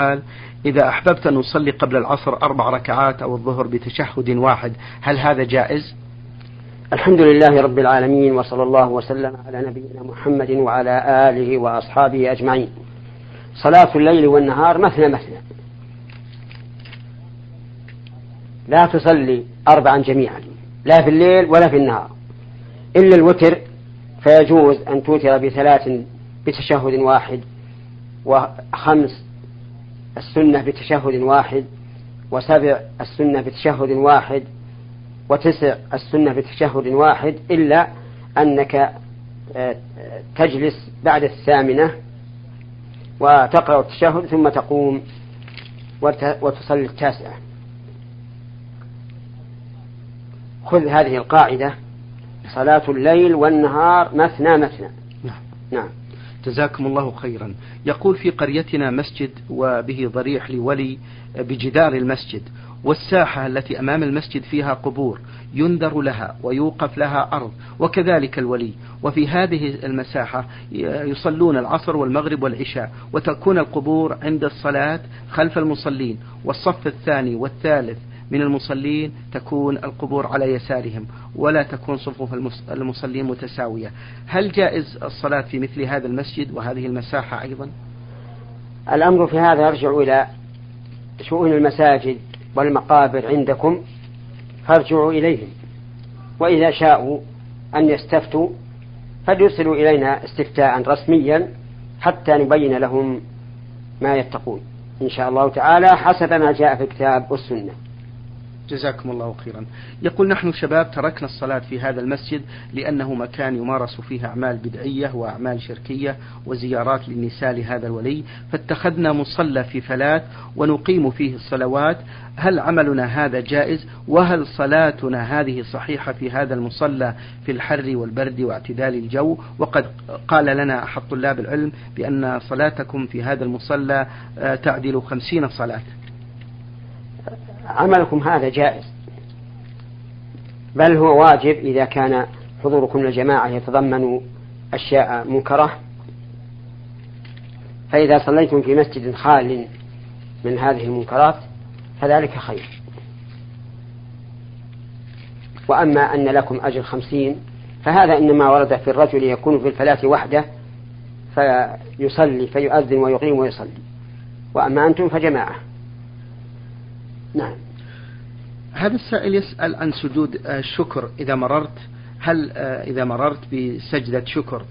قال إذا أحببت أن أصلي قبل العصر أربع ركعات أو الظهر بتشهد واحد هل هذا جائز؟ الحمد لله رب العالمين وصلى الله وسلم على نبينا محمد وعلى آله وأصحابه أجمعين. صلاة الليل والنهار مثنى مثنى. لا تصلي أربعا جميعا لا في الليل ولا في النهار. إلا الوتر فيجوز أن توتر بثلاث بتشهد واحد وخمس السنة بتشهد واحد وسبع السنة بتشهد واحد وتسع السنة بتشهد واحد إلا أنك آه، تجلس بعد الثامنة وتقرأ التشهد ثم تقوم وتصلي التاسعة. خذ هذه القاعدة صلاة الليل والنهار مثنى مثنى. نعم. نعم. جزاكم الله خيرا. يقول في قريتنا مسجد وبه ضريح لولي بجدار المسجد والساحة التي أمام المسجد فيها قبور ينذر لها ويوقف لها أرض وكذلك الولي. وفي هذه المساحة يصلون العصر والمغرب والعشاء وتكون القبور عند الصلاة خلف المصلين والصف الثاني والثالث من المصلين تكون القبور على يسارهم ولا تكون صفوف المصلين متساوية. هل جائز الصلاة في مثل هذا المسجد وهذه المساحة أيضا؟ الأمر في هذا يرجع إلى شؤون المساجد والمقابر عندكم فارجعوا إليهم. وإذا شاءوا أن يستفتوا فليرسلوا إلينا استفتاء رسميا حتى نبين لهم ما يتقون. إن شاء الله تعالى حسب ما جاء في الكتاب والسنة. جزاكم الله خيرا. يقول نحن شباب تركنا الصلاة في هذا المسجد لأنه مكان يمارس فيه أعمال بدعية وأعمال شركية وزيارات للنساء لهذا الولي فاتخذنا مصلى في فلات ونقيم فيه الصلوات. هل عملنا هذا جائز؟ وهل صلاتنا هذه صحيحة في هذا المصلى في الحر والبرد واعتدال الجو؟ وقد قال لنا أحد طلاب العلم بأن صلاتكم في هذا المصلى آه، تعدل خمسين صلاة. عملكم هذا جائز. بل هو واجب إذا كان حضوركم للجماعة يتضمن أشياء منكرة. فإذا صليتم في مسجد خال من هذه المنكرات فذلك خير. وأما أن لكم أجر خمسين فهذا إنما ورد في الرجل يكون في الفلاة وحده فيصلي فيؤذن ويقيم ويصلي. وأما أنتم فجماعة. نعم. هذا السائل يسأل عن سجود الشكر إذا مررت هل آه، إذا مررت بسجدة شكر؟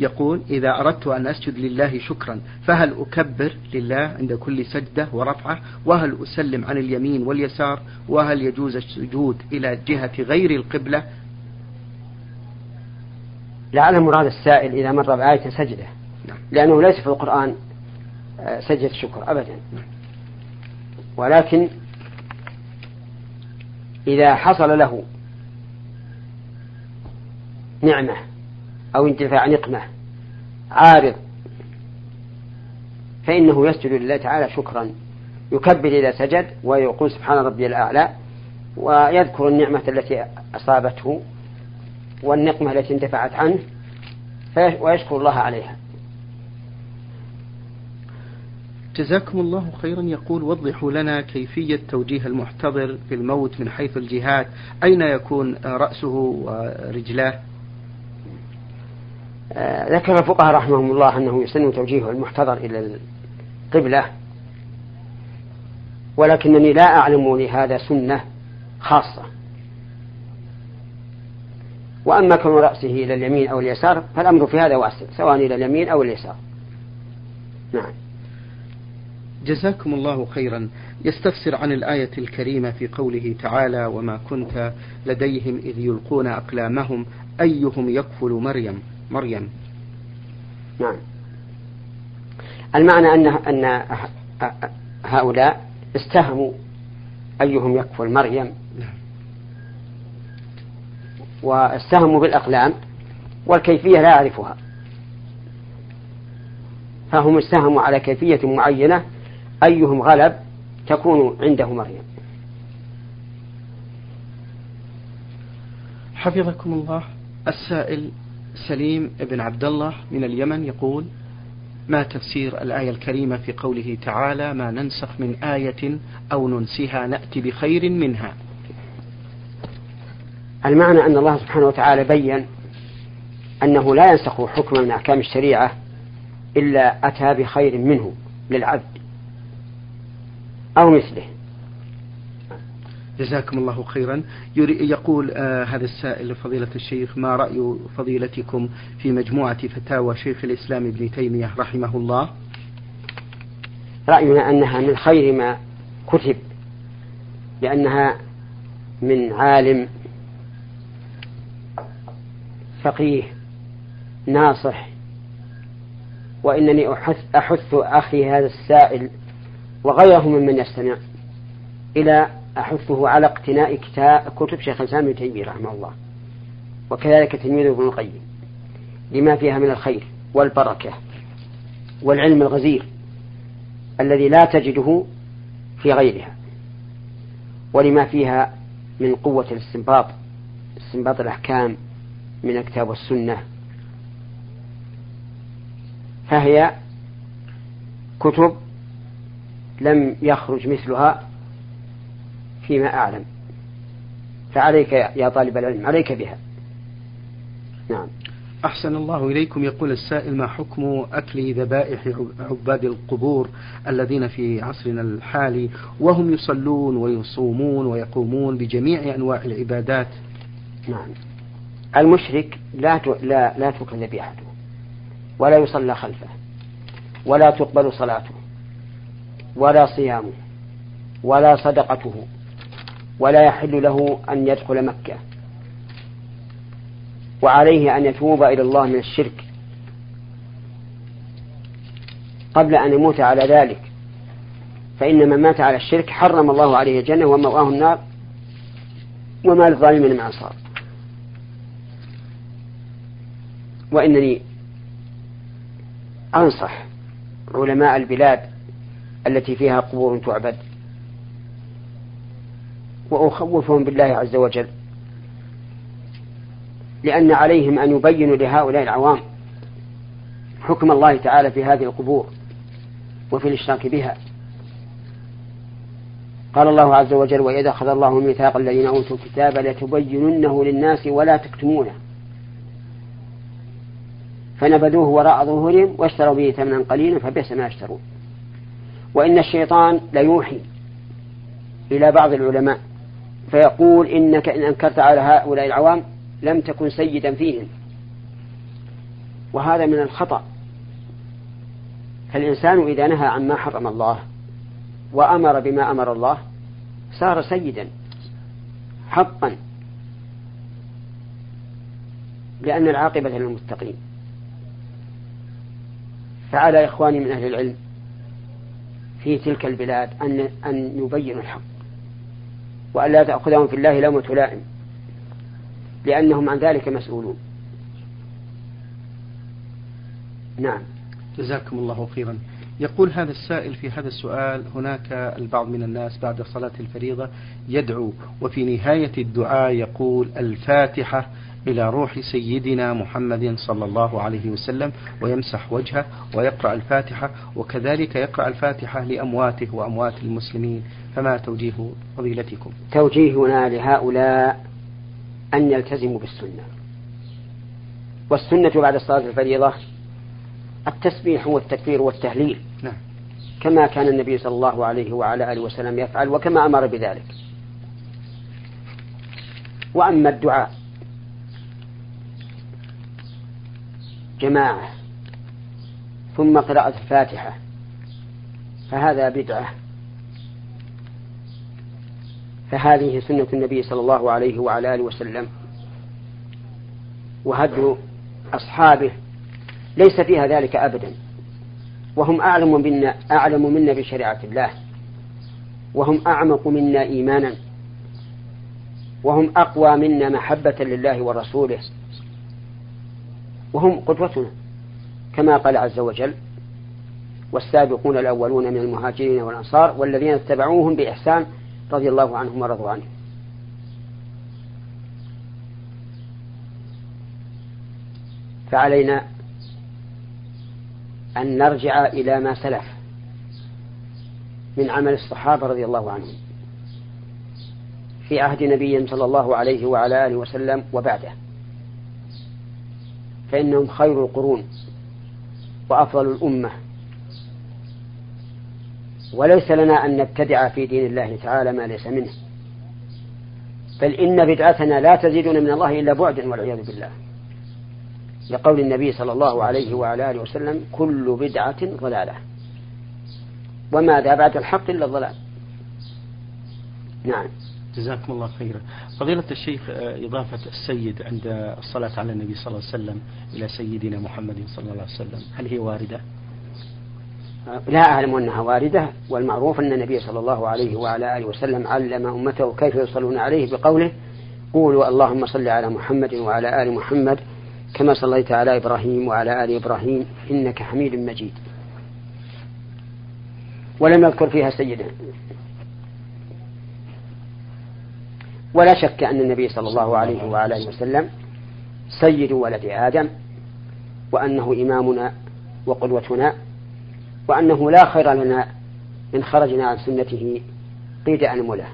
يقول إذا أردت أن أسجد لله شكرا فهل أكبر لله عند كل سجدة ورفعة؟ وهل أسلم عن اليمين واليسار؟ وهل يجوز السجود إلى جهة غير القبلة؟ لعل مراد السائل إذا مر بآية سجدة. نعم. لأنه ليس في القرآن آه، سجدة شكر أبدا. نعم. ولكن إذا حصل له نعمة أو انتفاع نقمة عارض فإنه يسجد لله تعالى شكرا. يكبر إذا سجد ويقول سبحان ربي الأعلى ويذكر النعمة التي أصابته والنقمة التي انتفعت عنه ويشكر الله عليها. جزاكم الله خيرا. يقول وضحوا لنا كيفية توجيه المحتضر في الموت من حيث الجهات أين يكون رأسه ورجلاه؟ آه، ذكر الفقهاء رحمهم الله أنه يسن توجيه المحتضر إلى القبلة ولكنني لا أعلم لهذا سنة خاصة. وأما كون رأسه إلى اليمين أو اليسار فالأمر في هذا واسع سواء إلى اليمين أو اليسار. نعم. جزاكم الله خيرا. يستفسر عن الآية الكريمة في قوله تعالى وما كنت لديهم إذ يلقون أقلامهم أيهم يكفل مريم؟ مريم. نعم. المعنى أن أن هؤلاء استهموا أيهم يكفل مريم. نعم. واستهموا بالأقلام والكيفية لا أعرفها. فهم استهموا على كيفية معينة أيهم غلب تكون عنده مريم حفظكم الله. السائل سليم بن عبد الله من اليمن يقول ما تفسير الآية الكريمة في قوله تعالى ما ننسخ من آية أو ننسها نأتي بخير منها المعنى أن الله سبحانه وتعالى بين أنه لا ينسخ حكما من أحكام الشريعة إلا أتى بخير منه للعبد. أو مثله. جزاكم الله خيرا. يقول آه هذا السائل فضيلة الشيخ ما رأي فضيلتكم في مجموعة فتاوى شيخ الإسلام ابن تيمية رحمه الله؟ رأينا أنها من خير ما كتب لأنها من عالم فقيه ناصح. وإنني أحث, أحث أخي هذا السائل وغيره ممن يستمع. إلى أحثه على اقتناء كتاب كتب شيخ الإسلام ابن تيمية رحمه الله. وكذلك تلميذه ابن القيم. لما فيها من الخير والبركة والعلم الغزير الذي لا تجده في غيرها. ولما فيها من قوة الاستنباط استنباط الأحكام من الكتاب والسنة. فهي كتب لم يخرج مثلها فيما أعلم. فعليك يا طالب العلم عليك بها. نعم. أحسن الله إليكم يقول السائل ما حكم أكل ذبائح عباد القبور الذين في عصرنا الحالي؟ وهم يصلون ويصومون ويقومون بجميع أنواع العبادات. نعم. المشرك لا لا لا تؤكل ذبيحته ولا يصلى خلفه ولا تقبل صلاته. ولا صيامه ولا صدقته ولا يحل له أن يدخل مكة. وعليه أن يتوب إلى الله من الشرك. قبل أن يموت على ذلك فإن من مات على الشرك حرم الله عليه الجنة ومواه النار وما للظالمين من أنصار. وإنني أنصح علماء البلاد التي فيها قبور تعبد. وأخوفهم بالله عز وجل. لأن عليهم أن يبينوا لهؤلاء العوام حكم الله تعالى في هذه القبور وفي الاشتراك بها. قال الله عز وجل وإذا أخذ الله ميثاق الذين أوتوا الكتاب لتبيننه للناس ولا تكتمونه. فنبذوه وراء ظهورهم واشتروا به ثمنا قليلا فبئس ما يشترون. وإن الشيطان ليوحي إلى بعض العلماء فيقول إنك إن أنكرت على هؤلاء العوام لم تكن سيدا فيهم. وهذا من الخطأ. فالإنسان إذا نهى عما حرم الله وأمر بما أمر الله صار سيدا حقا لأن العاقبة للمتقين. فعلى إخواني من أهل العلم في تلك البلاد أن أن يبينوا الحق وأن لا تأخذهم في الله لومة لائم لأنهم عن ذلك مسؤولون. نعم. جزاكم الله خيرا. يقول هذا السائل في هذا السؤال هناك البعض من الناس بعد صلاة الفريضة يدعو وفي نهاية الدعاء يقول الفاتحة إلى روح سيدنا محمد صلى الله عليه وسلم ويمسح وجهه ويقرأ الفاتحة وكذلك يقرأ الفاتحة لأمواته وأموات المسلمين. فما توجيه فضيلتكم؟ توجيهنا لهؤلاء أن يلتزموا بالسنة. والسنة بعد صلاة الفريضة التسبيح والتكبير والتهليل. نعم. كما كان النبي صلى الله عليه وعلى آله وسلم يفعل وكما أمر بذلك. وأما الدعاء جماعة. ثم قراءة الفاتحة. فهذا بدعة. فهذه سنة النبي صلى الله عليه وعلى آله وسلم. وهدي أصحابه. ليس فيها ذلك أبدا. وهم أعلم منا أعلم منا بشريعة الله. وهم أعمق منا إيمانا. وهم أقوى منا محبة لله ورسوله. وهم قدوتنا كما قال عز وجل والسابقون الأولون من المهاجرين والأنصار والذين اتبعوهم بإحسان رضي الله عنهم ورضوا عنه. فعلينا أن نرجع إلى ما سلف من عمل الصحابة رضي الله عنهم في عهد نبي صلى الله عليه وعلى آله وسلم وبعده. فإنهم خير القرون وأفضل الأمة. وليس لنا أن نبتدع في دين الله تعالى ما ليس منه. بل إن بدعتنا لا تزيدنا من الله إلا بعدا والعياذ بالله. لقول النبي صلى الله عليه وعلى آله وسلم كل بدعة ضلالة. وماذا بعد الحق إلا الضلال؟ نعم. جزاكم الله خيرا. فضيلة الشيخ آه، إضافة السيد عند الصلاة على النبي صلى الله عليه وسلم إلى سيدنا محمد صلى الله عليه وسلم. هل هي واردة؟ لا أعلم أنها واردة والمعروف أن النبي صلى الله عليه وعلى آله وسلم علم أمته كيف يصلون عليه بقوله قولوا اللهم صل على محمد وعلى آل محمد كما صليت على إبراهيم وعلى آل إبراهيم إنك حميد مجيد. ولم يذكر فيها سيدا ولا شك أن النبي صلى الله عليه وعلى آله وسلم سيد ولد آدم وأنه إمامنا وقدوتنا وأنه لا خير لنا إن خرجنا عن سنته قيد أنملة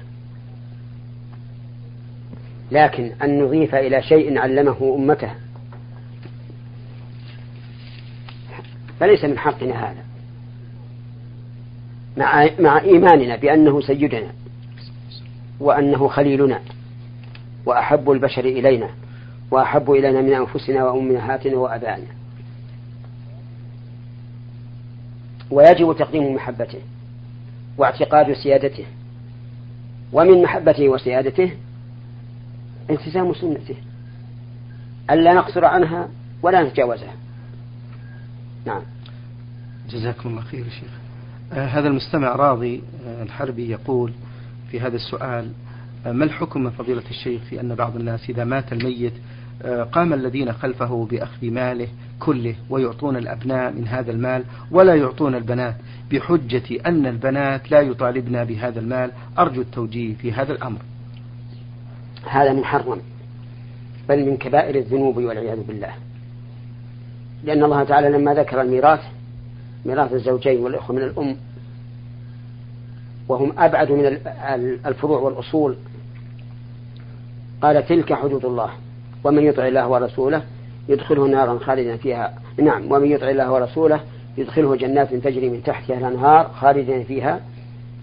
لكن أن نضيف إلى شيء علمه أمته فليس من حقنا هذا. مع, مع إيماننا بأنه سيدنا. وأنه خليلنا وأحب البشر إلينا وأحب إلينا من أنفسنا وأمهاتنا وأبائنا. ويجب تقديم محبته واعتقاد سيادته ومن محبته وسيادته التزام سنته. ألا نقصر عنها ولا نتجاوزها. نعم. جزاكم الله خير شيخ. آه هذا المستمع راضي آه الحربي يقول في هذا السؤال آه ما الحكم من فضيلة الشيخ في أن بعض الناس إذا مات الميت آه، قام الذين خلفه بأخذ ماله كله ويعطون الأبناء من هذا المال ولا يعطون البنات بحجة أن البنات لا يطالبن بهذا المال؟ أرجو التوجيه في هذا الأمر. هذا محرم بل من كبائر الذنوب والعياذ بالله. لأن الله تعالى لما ذكر الميراث ميراث الزوجين والإخوة من الأم وهم أبعد من الفروع والأصول. قال تلك حدود الله. ومن يطع الله ورسوله يدخله نارا خالدا فيها. نعم ومن يطع الله ورسوله يدخله جنات تجري من تحتها الأنهار خالدا فيها.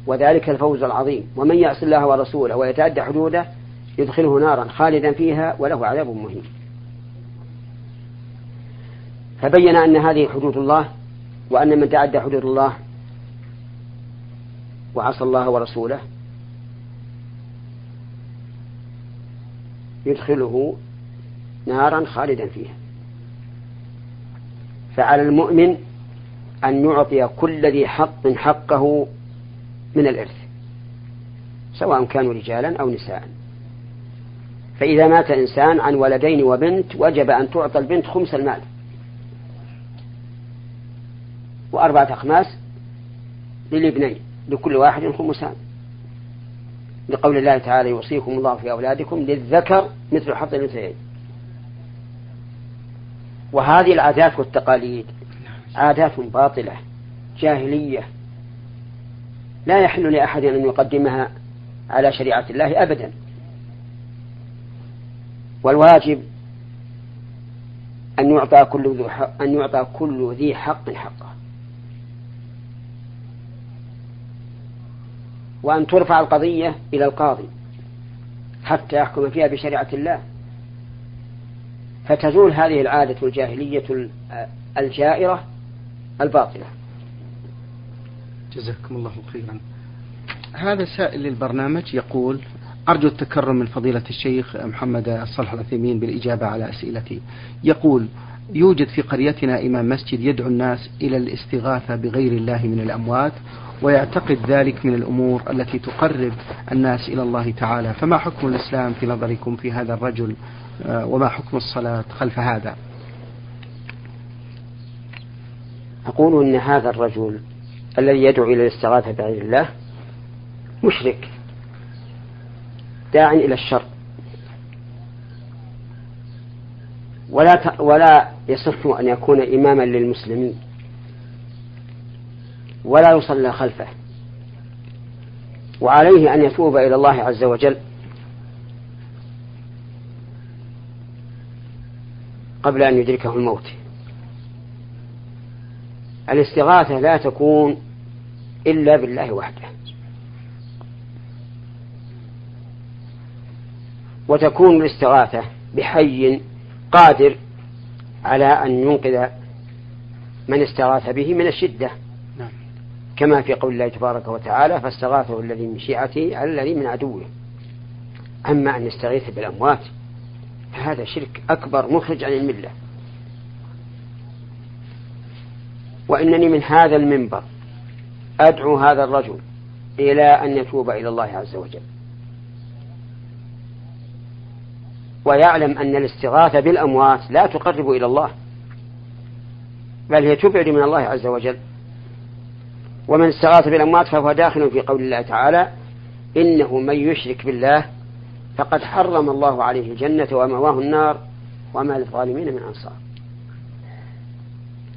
وذلك الفوز العظيم. ومن يعص الله ورسوله ويتعدى حدوده يدخله نارا خالدا فيها وله عذاب مهين. فبين أن هذه حدود الله وأن من تعدى حدود الله وعصى الله ورسوله يدخله نارا خالدا فيها. فعلى المؤمن أن يعطي كل ذي حق حقه من الإرث سواء كانوا رجالا أو نساء. فإذا مات إنسان عن ولدين وبنت وجب أن تعطى البنت خمس المال. وأربعة أخماس للابنين. لكل واحد خمسان لقول الله تعالى يوصيكم الله في أولادكم للذكر مثل حظ الأنثيين. وهذه العادات والتقاليد عادات باطلة جاهلية. لا يحل لأحد أن يقدمها على شريعة الله أبدا. والواجب أن يعطى كل ذو حق أن يعطى كل ذي حق حقه. وأن ترفع القضية إلى القاضي حتى يحكم فيها بشريعة الله. فتزول هذه العادة الجاهلية الجائرة الباطلة. جزاكم الله خيرا. هذا سائل للبرنامج يقول أرجو التكرم من فضيلة الشيخ محمد الصالح العثيمين بالإجابة على أسئلتي. يقول يوجد في قريتنا إمام مسجد يدعو الناس إلى الاستغاثة بغير الله من الأموات ويعتقد ذلك من الأمور التي تقرب الناس إلى الله تعالى. فما حكم الإسلام في نظركم في هذا الرجل؟ آه، وما حكم الصلاة خلف هذا؟ أقول إن هذا الرجل الذي يدعو إلى الاستغاثة بغير الله مشرك داع إلى الشر. ولا ولا يصح أن يكون إماما للمسلمين. ولا يصلى خلفه. وعليه أن يتوب إلى الله عز وجل. قبل أن يدركه الموت. الاستغاثة لا تكون إلا بالله وحده. وتكون الاستغاثة بحي قادر على أن ينقذ من استغاث به من الشدة. نعم. كما في قول الله تبارك وتعالى فاستغاثه الذي من شيعته على الذي من عدوه. أما أن يستغيث بالأموات فهذا شرك أكبر مخرج عن الملة. وإنني من هذا المنبر أدعو هذا الرجل إلى أن يتوب إلى الله عز وجل. ويعلم أن الاستغاثة بالأموات لا تقرب إلى الله بل هي تبعد من الله عز وجل. ومن استغاث بالأموات فهو داخل في قول الله تعالى إنه من يشرك بالله فقد حرم الله عليه الجنة ومواه النار وما للظالمين من أنصار.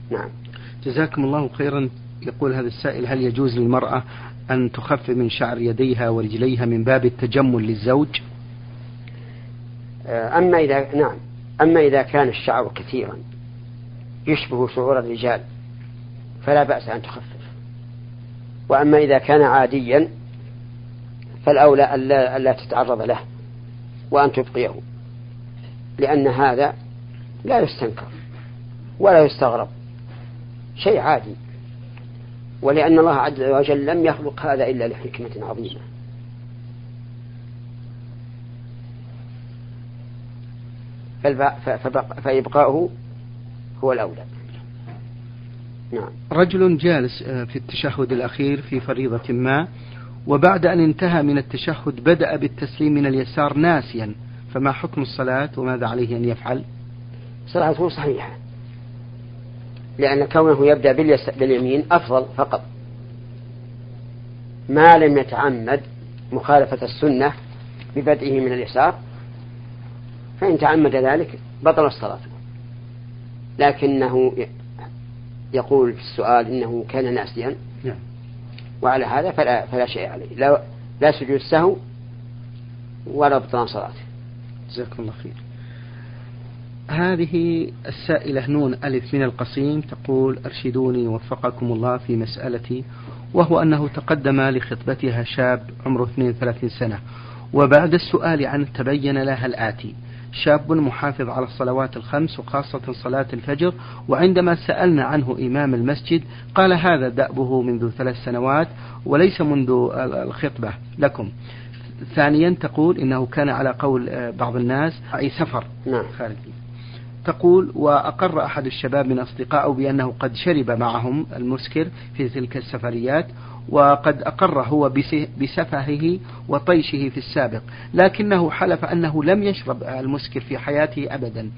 نعم. جزاكم الله خيرا. يقول هذا السائل هل يجوز للمرأة أن تخفف من شعر يديها ورجليها من باب التجمل للزوج؟ أما إذا نعم. أما إذا كان الشعر كثيرا يشبه شعور الرجال فلا بأس أن تخفف. وأما إذا كان عاديا فالأولى ألا, ألا تتعرض له وأن تبقيه لأن هذا لا يستنكر ولا يستغرب. شيء عادي. ولأن الله عز وجل لم يخلق هذا إلا لحكمة عظيمة. فإبقاؤه هو الأولى. نعم. رجل جالس آه، في التشهد الأخير في فريضة ما وبعد أن انتهى من التشهد بدأ بالتسليم من اليسار ناسيا. فما حكم الصلاة وماذا عليه أن يفعل؟ صلاته صحيحة. لأن كونه يبدأ باليمين أفضل فقط. ما لم يتعمد مخالفة السنة ببدئه من اليسار فإن تعمد ذلك بطل الصلاة. لكنه يقول في السؤال إنه كان ناسيا. نعم. وعلى هذا فلا, فلا شيء عليه. لا, لا سجود سهو ولا بطلان صلاته. جزاكم الله خير. هذه السائلة نون ألف من القصيم تقول أرشدوني وفقكم الله في مسألتي وهو أنه تقدم لخطبتها شاب عمره 32 سنة. وبعد السؤال عنه تبين لها الآتي. شاب محافظ على الصلوات الخمس وخاصة صلاة الفجر وعندما سألنا عنه إمام المسجد قال هذا دأبه منذ ثلاث سنوات وليس منذ الخطبة لكم. ثانيا تقول إنه كان على قول آه، بعض الناس أي سفر. نعم. خارجي. تقول وأقر أحد الشباب من أصدقائه بأنه قد شرب معهم المسكر في تلك السفريات وقد أقر هو بسفهه وطيشه في السابق لكنه حلف أنه لم يشرب المسكر في حياته أبدا.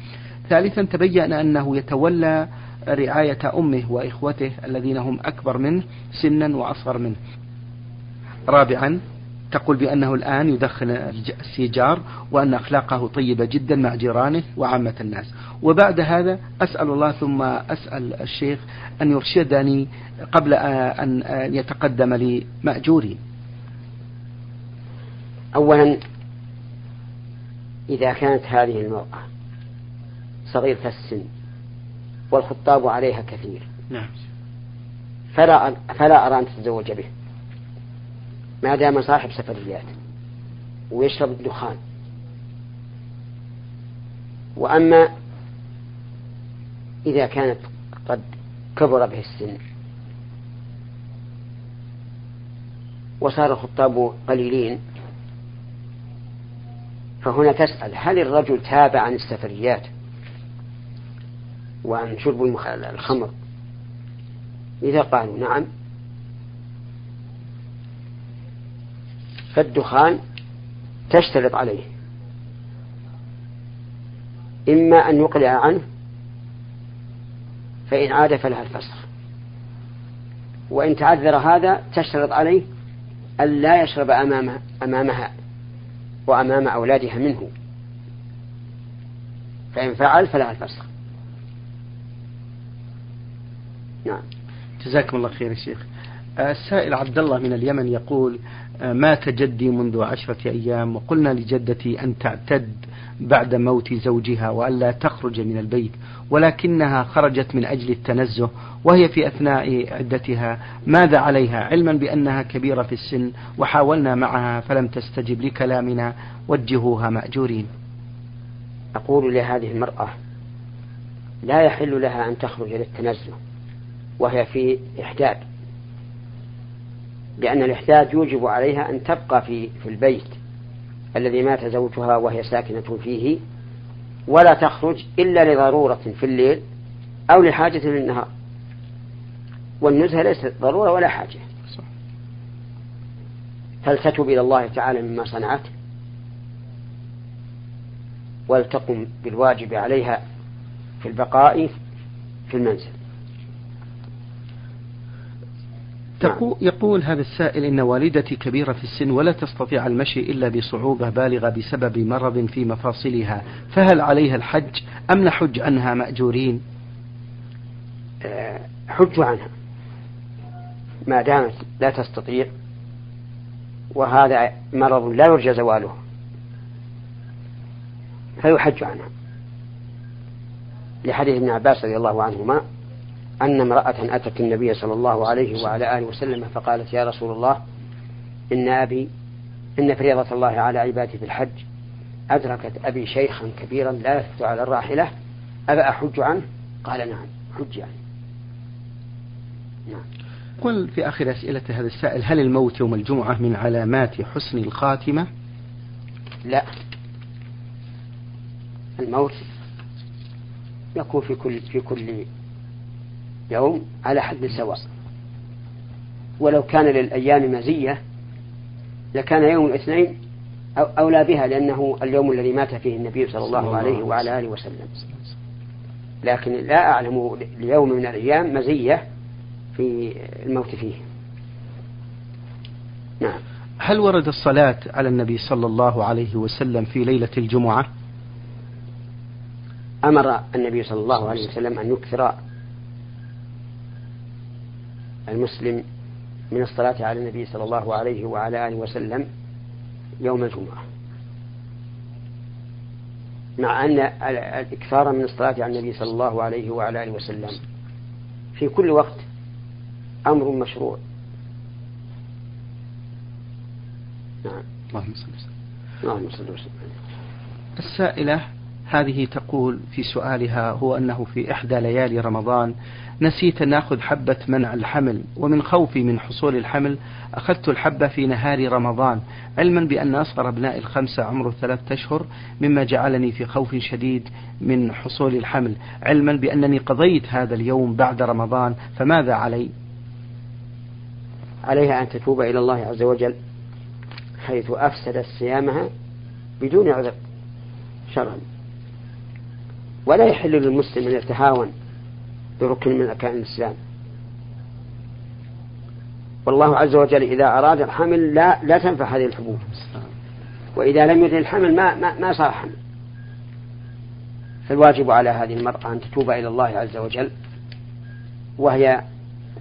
ثالثا تبين أنه يتولى رعاية أمه وإخوته الذين هم أكبر منه سنا وأصغر منه. رابعا تقول بأنه الآن يدخن السيجار وأن أخلاقه طيبة جدا مع جيرانه وعامة الناس. وبعد هذا أسأل الله ثم أسأل الشيخ أن يرشدني قبل أن يتقدم لي مأجوري أولا إذا كانت هذه المرأة صغيرة السن والخطاب عليها كثير نعم. فلا فلا أرى أن تتزوج به. ما دام صاحب سفريات ويشرب الدخان. وأما إذا كانت قد كبر به السن وصار الخطاب قليلين فهنا تسأل هل الرجل تاب عن السفريات وعن شرب الخمر؟ إذا قالوا نعم فالدخان تشترط عليه. إما أن يقلع عنه فإن عاد فلها الفسخ. وإن تعذر هذا تشترط عليه أن لا يشرب أمامها, أمامها وأمام أولادها منه. فإن فعل فلها الفسخ. نعم. جزاكم الله خير يا شيخ. السائل عبد الله من اليمن يقول مات جدي منذ عشرة أيام؟ وقلنا لجدتي أن تعتد بعد موت زوجها وألا تخرج من البيت ولكنها خرجت من أجل التنزه وهي في أثناء عدتها. ماذا عليها؟ علما بأنها كبيرة في السن وحاولنا معها فلم تستجب لكلامنا. وجهوها مأجورين. أقول لهذه المرأة لا يحل لها أن تخرج للتنزه وهي في إحداد لأن الإحداد يوجب عليها أن تبقى في في البيت الذي مات زوجها وهي ساكنة فيه ولا تخرج إلا لضرورة في الليل أو لحاجة في النهار والنزهة ليست ضرورة ولا حاجة. فلتتب إلى الله تعالى مما صنعت ولتقم بالواجب عليها في البقاء في المنزل. نعم. يقول هذا السائل إن والدتي كبيرة في السن ولا تستطيع المشي إلا بصعوبة بالغة بسبب مرض في مفاصلها فهل عليها الحج أم نحج عنها مأجورين؟ آه، حج عنها. ما دامت لا تستطيع وهذا مرض لا يرجى زواله فيحج عنها. لحديث ابن عباس رضي الله عنهما أن امرأة أتت النبي صلى الله عليه وعلى آله وسلم فقالت يا رسول الله إن أبي إن فريضة الله على عباده في الحج أدركت أبي شيخا كبيرا لا يثبت على الراحلة أبا أحج عنه؟ قال نعم حج عنه. نعم. قل في آخر أسئلة هذا السائل هل الموت يوم الجمعة من علامات حسن الخاتمة؟ لا. الموت يكون في كل في كل يوم على حد سواء ولو كان للأيام مزية لكان يوم الاثنين أو أولى بها لأنه اليوم الذي مات فيه النبي صلى الله عليه وعلى آله وسلم. لكن لا أعلم ليوم من الأيام مزية في الموت فيه. نعم. هل ورد الصلاة على النبي صلى الله عليه وسلم في ليلة الجمعة؟ أمر النبي صلى الله عليه وسلم أن يكثر المسلم من الصلاة على النبي صلى الله عليه وعلى آله وسلم يوم الجمعة. مع أن الإكثار من الصلاة على النبي صلى الله عليه وعلى آله وسلم في كل وقت أمر مشروع. نعم. اللهم صل وسلم. اللهم صل وسلم. السائلة هذه تقول في سؤالها هو أنه في إحدى ليالي رمضان نسيت أن أخذ حبة منع الحمل ومن خوفي من حصول الحمل أخذت الحبة في نهار رمضان علما بأن أصغر أبناء الخمسة عمره ثلاثة أشهر مما جعلني في خوف شديد من حصول الحمل علما بأنني قضيت هذا اليوم بعد رمضان فماذا علي؟ عليها أن تتوب إلى الله عز وجل حيث أفسدت صيامها بدون عذر شرعا. ولا يحل للمسلم أن يتهاون بركن من أركان الإسلام. والله عز وجل إذا أراد الحمل لا لا تنفع هذه الحبوب. وإذا لم يرد الحمل ما ما, ما صار حمل. فالواجب على هذه المرأة أن تتوب إلى الله عز وجل. وهي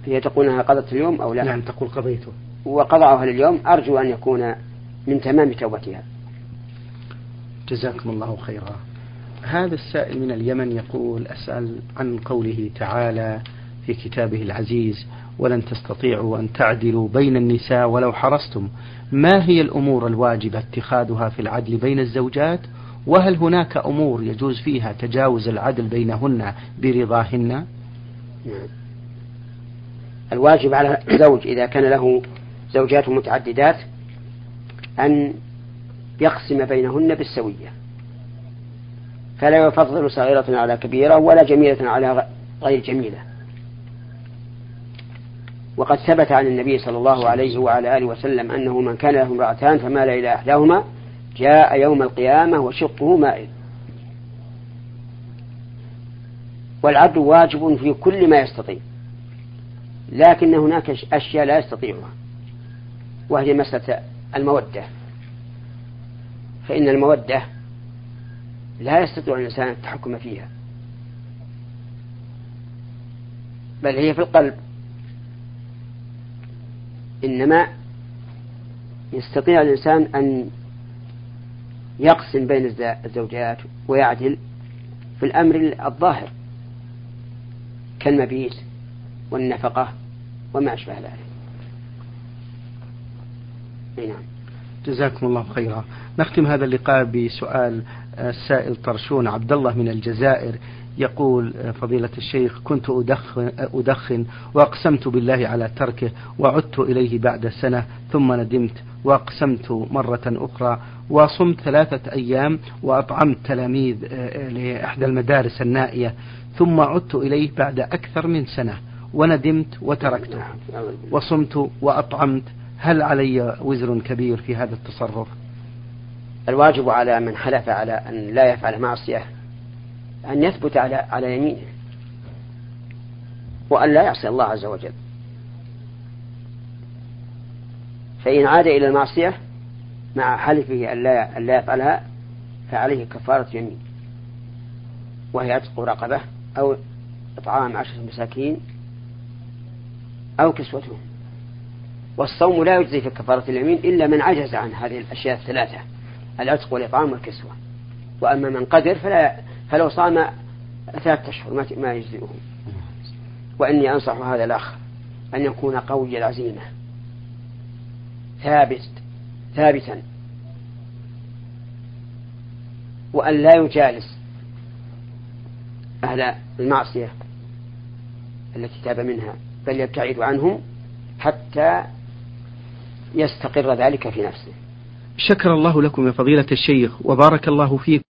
هي تقول أنها قضت اليوم أو لا؟ نعم تقول قضيته. وقضاءها لليوم أرجو أن يكون من تمام توبتها. جزاكم الله خيرا. هذا السائل من اليمن يقول أسأل عن قوله تعالى في كتابه العزيز ولن تستطيعوا أن تعدلوا بين النساء ولو حرصتم. ما هي الأمور الواجبة اتخاذها في العدل بين الزوجات؟ وهل هناك أمور يجوز فيها تجاوز العدل بينهن برضاهن. الواجب على الزوج إذا كان له زوجات متعددات أن يقسم بينهن بالسوية. فلا يفضل صغيرة على كبيرة ولا جميلة على غير جميلة. وقد ثبت عن النبي صلى الله عليه وعلى آله وسلم أنه من كان له امرأتان فمال إلى إحداهما جاء يوم القيامة وشقه مائل. والعبد واجب في كل ما يستطيع لكن هناك أشياء لا يستطيعها وهي مسألة المودة. فإن المودة لا يستطيع الإنسان التحكم فيها. بل هي في القلب. إنما يستطيع الإنسان أن يقسم بين الزوجات ويعدل في الأمر الظاهر كالمبيت والنفقة وما أشبه ذلك. نعم. جزاكم الله خيرا. نختم هذا اللقاء بسؤال السائل طرشون عبد الله من الجزائر يقول فضيلة الشيخ كنت أدخن, أدخن وأقسمت بالله على تركه وعدت إليه بعد سنة ثم ندمت وأقسمت مرة أخرى وصمت ثلاثة أيام وأطعمت تلاميذ آه، لإحدى المدارس النائية ثم عدت إليه بعد أكثر من سنة وندمت وتركته. وصمت وأطعمت هل علي وزر كبير في هذا التصرف؟ الواجب على من حلف على أن لا يفعل معصية أن يثبت على على يمينه وأن لا يعصي الله عز وجل. فإن عاد إلى المعصية مع حلفه أن لا, أن لا يفعلها فعليه كفارة يمين وهي عتق رقبة أو إطعام عشرة مساكين أو كسوتهم. والصوم لا يجزي في كفارة اليمين إلا من عجز عن هذه الأشياء الثلاثة العتق والإطعام والكسوة. وأما من قدر فلا فلو صام ثلاثة أشهر ما يجزئه وإني أنصح هذا الأخ أن يكون قوي العزيمة. ثابت ثابتا. وأن لا يجالس أهل المعصية التي تاب منها بل يبتعد عنهم حتى يستقر ذلك في نفسه. شكر الله لكم يا فضيلة الشيخ وبارك الله فيكم.